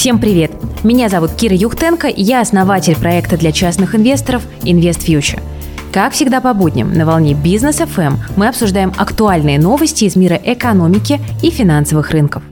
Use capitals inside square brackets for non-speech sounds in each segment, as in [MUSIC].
Всем привет! Меня зовут Кира Юхтенко, я основатель проекта для частных инвесторов Invest Future. Как всегда по будням на волне Бизнес FM мы обсуждаем актуальные новости из мира экономики и финансовых рынков.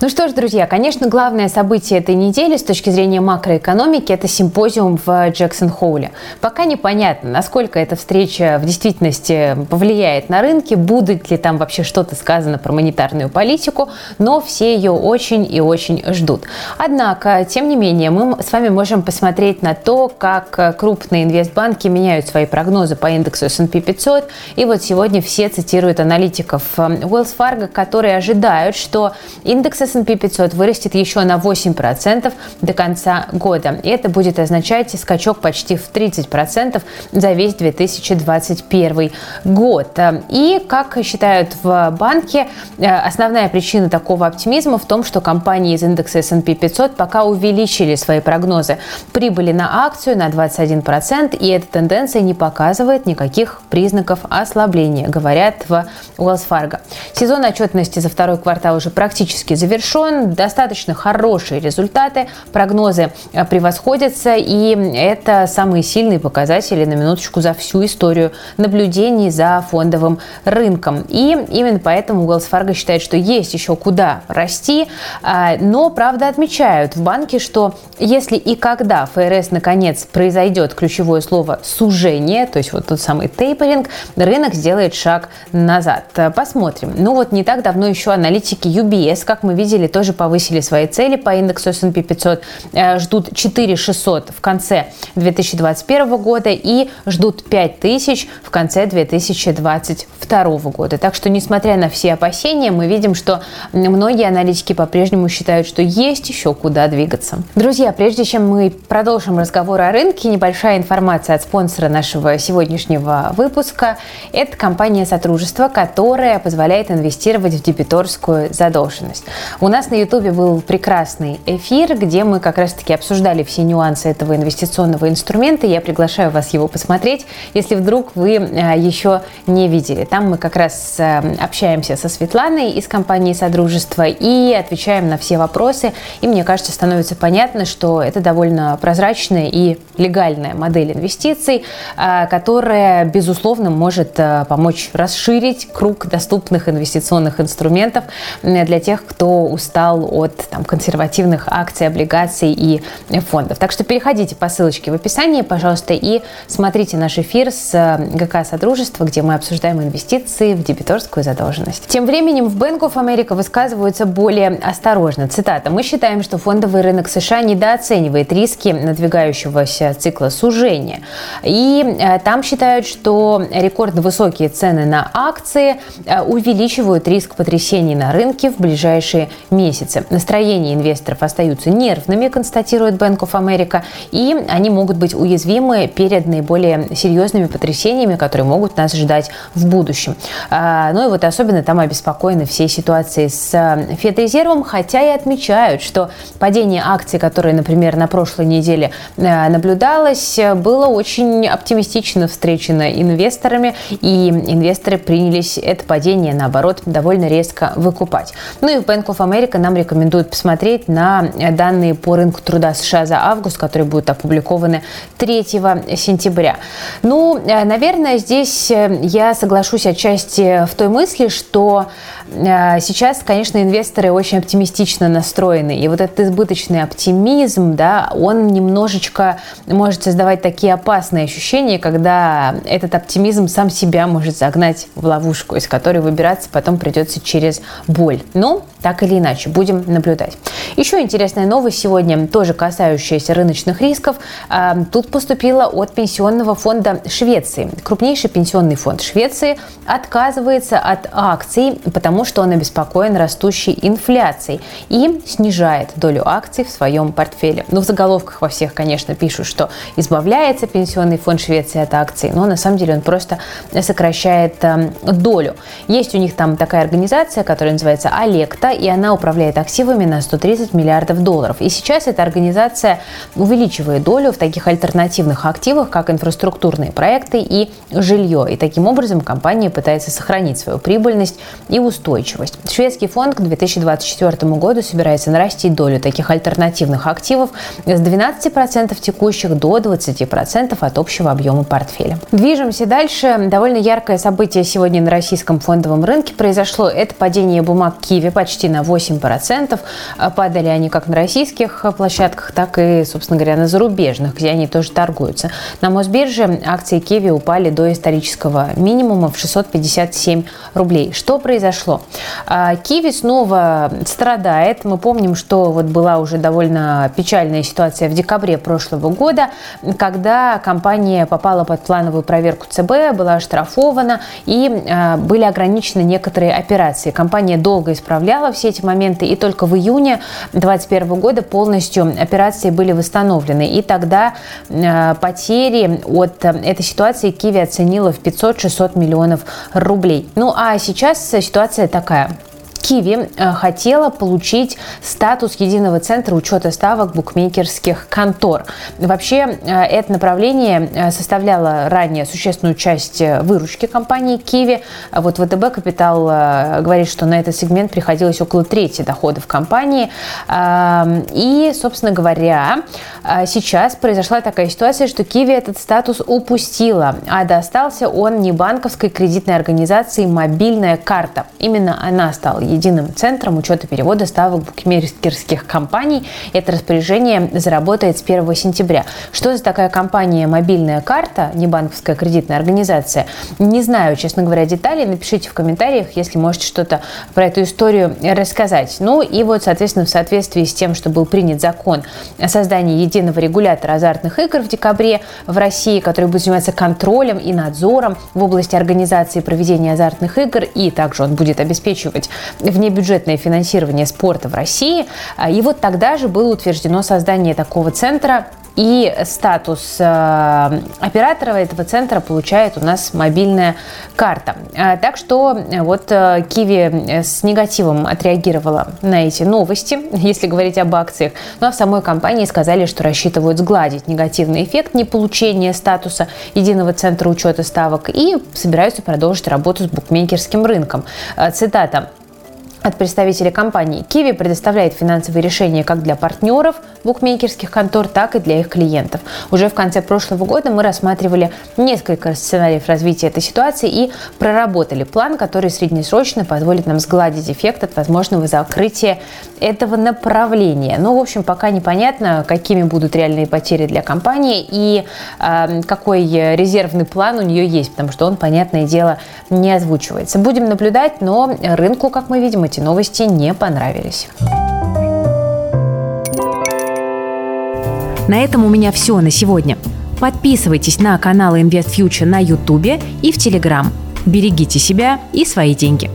Ну что ж, друзья, конечно, главное событие этой недели с точки зрения макроэкономики – это симпозиум в Джексон-Хоуле. Пока непонятно, насколько эта встреча в действительности повлияет на рынки, будет ли там вообще что-то сказано про монетарную политику, но все ее очень и очень ждут. Однако, тем не менее, мы с вами можем посмотреть на то, как крупные инвестбанки меняют свои прогнозы по индексу S&P 500. И вот сегодня все цитируют аналитиков Wells Fargo, которые ожидают, что индекс S&P 500 вырастет еще на 8% до конца года. И это будет означать скачок почти в 30% за весь 2021 год. И, как считают в банке, э, основная причина такого оптимизма в том, что компании из индекса S&P 500 пока увеличили свои прогнозы прибыли на акцию на 21%, и эта тенденция не показывает никаких признаков ослабления, говорят в Wells Fargo. Сезон отчетности за второй квартал уже практически завершен завершен, достаточно хорошие результаты, прогнозы э, превосходятся, и это самые сильные показатели на минуточку за всю историю наблюдений за фондовым рынком. И именно поэтому Wells Fargo считает, что есть еще куда расти, а, но, правда, отмечают в банке, что если и когда ФРС наконец произойдет ключевое слово сужение, то есть вот тот самый тейперинг, рынок сделает шаг назад. Посмотрим. Ну вот не так давно еще аналитики UBS, как мы видим, видели, тоже повысили свои цели по индексу S&P 500. Э, ждут 4600 в конце 2021 года и ждут 5000 в конце 2022 года. Так что, несмотря на все опасения, мы видим, что многие аналитики по-прежнему считают, что есть еще куда двигаться. Друзья, прежде чем мы продолжим разговор о рынке, небольшая информация от спонсора нашего сегодняшнего выпуска. Это компания Сотрудничества, которая позволяет инвестировать в дебиторскую задолженность. У нас на Ютубе был прекрасный эфир, где мы как раз-таки обсуждали все нюансы этого инвестиционного инструмента. Я приглашаю вас его посмотреть, если вдруг вы э, еще не видели. Там мы как раз э, общаемся со Светланой из компании Содружества и отвечаем на все вопросы. И мне кажется, становится понятно, что это довольно прозрачная и легальная модель инвестиций, э, которая, безусловно, может помочь расширить круг доступных инвестиционных инструментов для тех, кто устал от там, консервативных акций, облигаций и фондов. Так что переходите по ссылочке в описании, пожалуйста, и смотрите наш эфир с э, ГК Содружества, где мы обсуждаем инвестиции в дебиторскую задолженность. Тем временем в Bank of America высказываются более осторожно. Цитата. «Мы считаем, что фондовый рынок США недооценивает риски надвигающегося цикла сужения». И э, там считают, что рекордно высокие цены на акции э, увеличивают риск потрясений на рынке в ближайшие месяце. Настроения инвесторов остаются нервными, констатирует Bank of America, и они могут быть уязвимы перед наиболее серьезными потрясениями, которые могут нас ждать в будущем. А, ну и вот особенно там обеспокоены все ситуации с э, Федрезервом, хотя и отмечают, что падение акций, которое, например, на прошлой неделе э, наблюдалось, было очень оптимистично встречено инвесторами, и инвесторы принялись это падение, наоборот, довольно резко выкупать. Ну и в Bank of Америка нам рекомендует посмотреть на данные по рынку труда США за август, которые будут опубликованы 3 сентября. Ну, э, наверное, здесь э, я соглашусь отчасти в той мысли, что э, сейчас, конечно, инвесторы очень оптимистично настроены. И вот этот избыточный оптимизм, да, он немножечко может создавать такие опасные ощущения, когда этот оптимизм сам себя может загнать в ловушку, из которой выбираться потом придется через боль. Но так или иначе, будем наблюдать. Еще интересная новость сегодня, тоже касающаяся рыночных рисков. А, тут поступила от Пенсионного фонда Швеции. Крупнейший пенсионный фонд Швеции отказывается от акций, потому что он обеспокоен растущей инфляцией и снижает долю акций в своем портфеле. Ну, в заголовках во всех, конечно, пишут, что избавляется Пенсионный фонд Швеции от акций, но на самом деле он просто сокращает долю. Есть у них там такая организация, которая называется Олекта, и она она управляет активами на 130 миллиардов долларов. И сейчас эта организация увеличивает долю в таких альтернативных активах, как инфраструктурные проекты и жилье. И таким образом компания пытается сохранить свою прибыльность и устойчивость. Шведский фонд к 2024 году собирается нарастить долю таких альтернативных активов с 12% текущих до 20% от общего объема портфеля. Движемся дальше. Довольно яркое событие сегодня на российском фондовом рынке произошло. Это падение бумаг Киви почти на 8%. Падали они как на российских площадках, так и, собственно говоря, на зарубежных, где они тоже торгуются. На Мосбирже акции Киви упали до исторического минимума в 657 рублей. Что произошло? А, Киви снова страдает. Мы помним, что вот была уже довольно печальная ситуация в декабре прошлого года, когда компания попала под плановую проверку ЦБ, была оштрафована и были ограничены некоторые операции. Компания долго исправляла все эти моменты, и только в июне 2021 года полностью операции были восстановлены. И тогда а, потери от этой ситуации Киви оценила в 500-600 миллионов рублей. Ну а сейчас ситуация такая. Киви э, хотела получить статус единого центра учета ставок букмекерских контор. Вообще, э, это направление э, составляло ранее существенную часть выручки компании Киви. Вот ВТБ Капитал говорит, что на этот сегмент приходилось около трети доходов компании. И, собственно говоря, сейчас произошла такая ситуация, что Киви этот статус упустила, а достался он не банковской кредитной организации «Мобильная карта». Именно она стала единым центром учета перевода ставок букмекерских компаний. Это распоряжение заработает с 1 сентября. Что за такая компания «Мобильная карта», не банковская кредитная организация? Не знаю, честно говоря, деталей. Напишите в комментариях, если можете что-то про эту историю рассказать. Ну и вот, соответственно, в соответствии с тем, что был принят закон о создании единого регулятора азартных игр в декабре в России, который будет заниматься контролем и надзором в области организации проведения азартных игр, и также он будет обеспечивать внебюджетное финансирование спорта в России. А, и вот тогда же было утверждено создание такого центра и статус э, оператора этого центра получает у нас мобильная карта. А, так что э, вот э, Киви с негативом отреагировала на эти новости, [LAUGHS] если говорить об акциях. Ну а в самой компании сказали, что рассчитывают сгладить негативный эффект неполучения статуса единого центра учета ставок и собираются продолжить работу с букмекерским рынком. Цитата от представителей компании. Kiwi предоставляет финансовые решения как для партнеров букмекерских контор, так и для их клиентов. Уже в конце прошлого года мы рассматривали несколько сценариев развития этой ситуации и проработали план, который среднесрочно позволит нам сгладить эффект от возможного закрытия этого направления. Но, ну, в общем, пока непонятно, какими будут реальные потери для компании и э, какой резервный план у нее есть, потому что он, понятное дело, не озвучивается. Будем наблюдать, но рынку, как мы видим, эти новости не понравились. На этом у меня все на сегодня. Подписывайтесь на канал InvestFuture на YouTube и в Telegram. Берегите себя и свои деньги.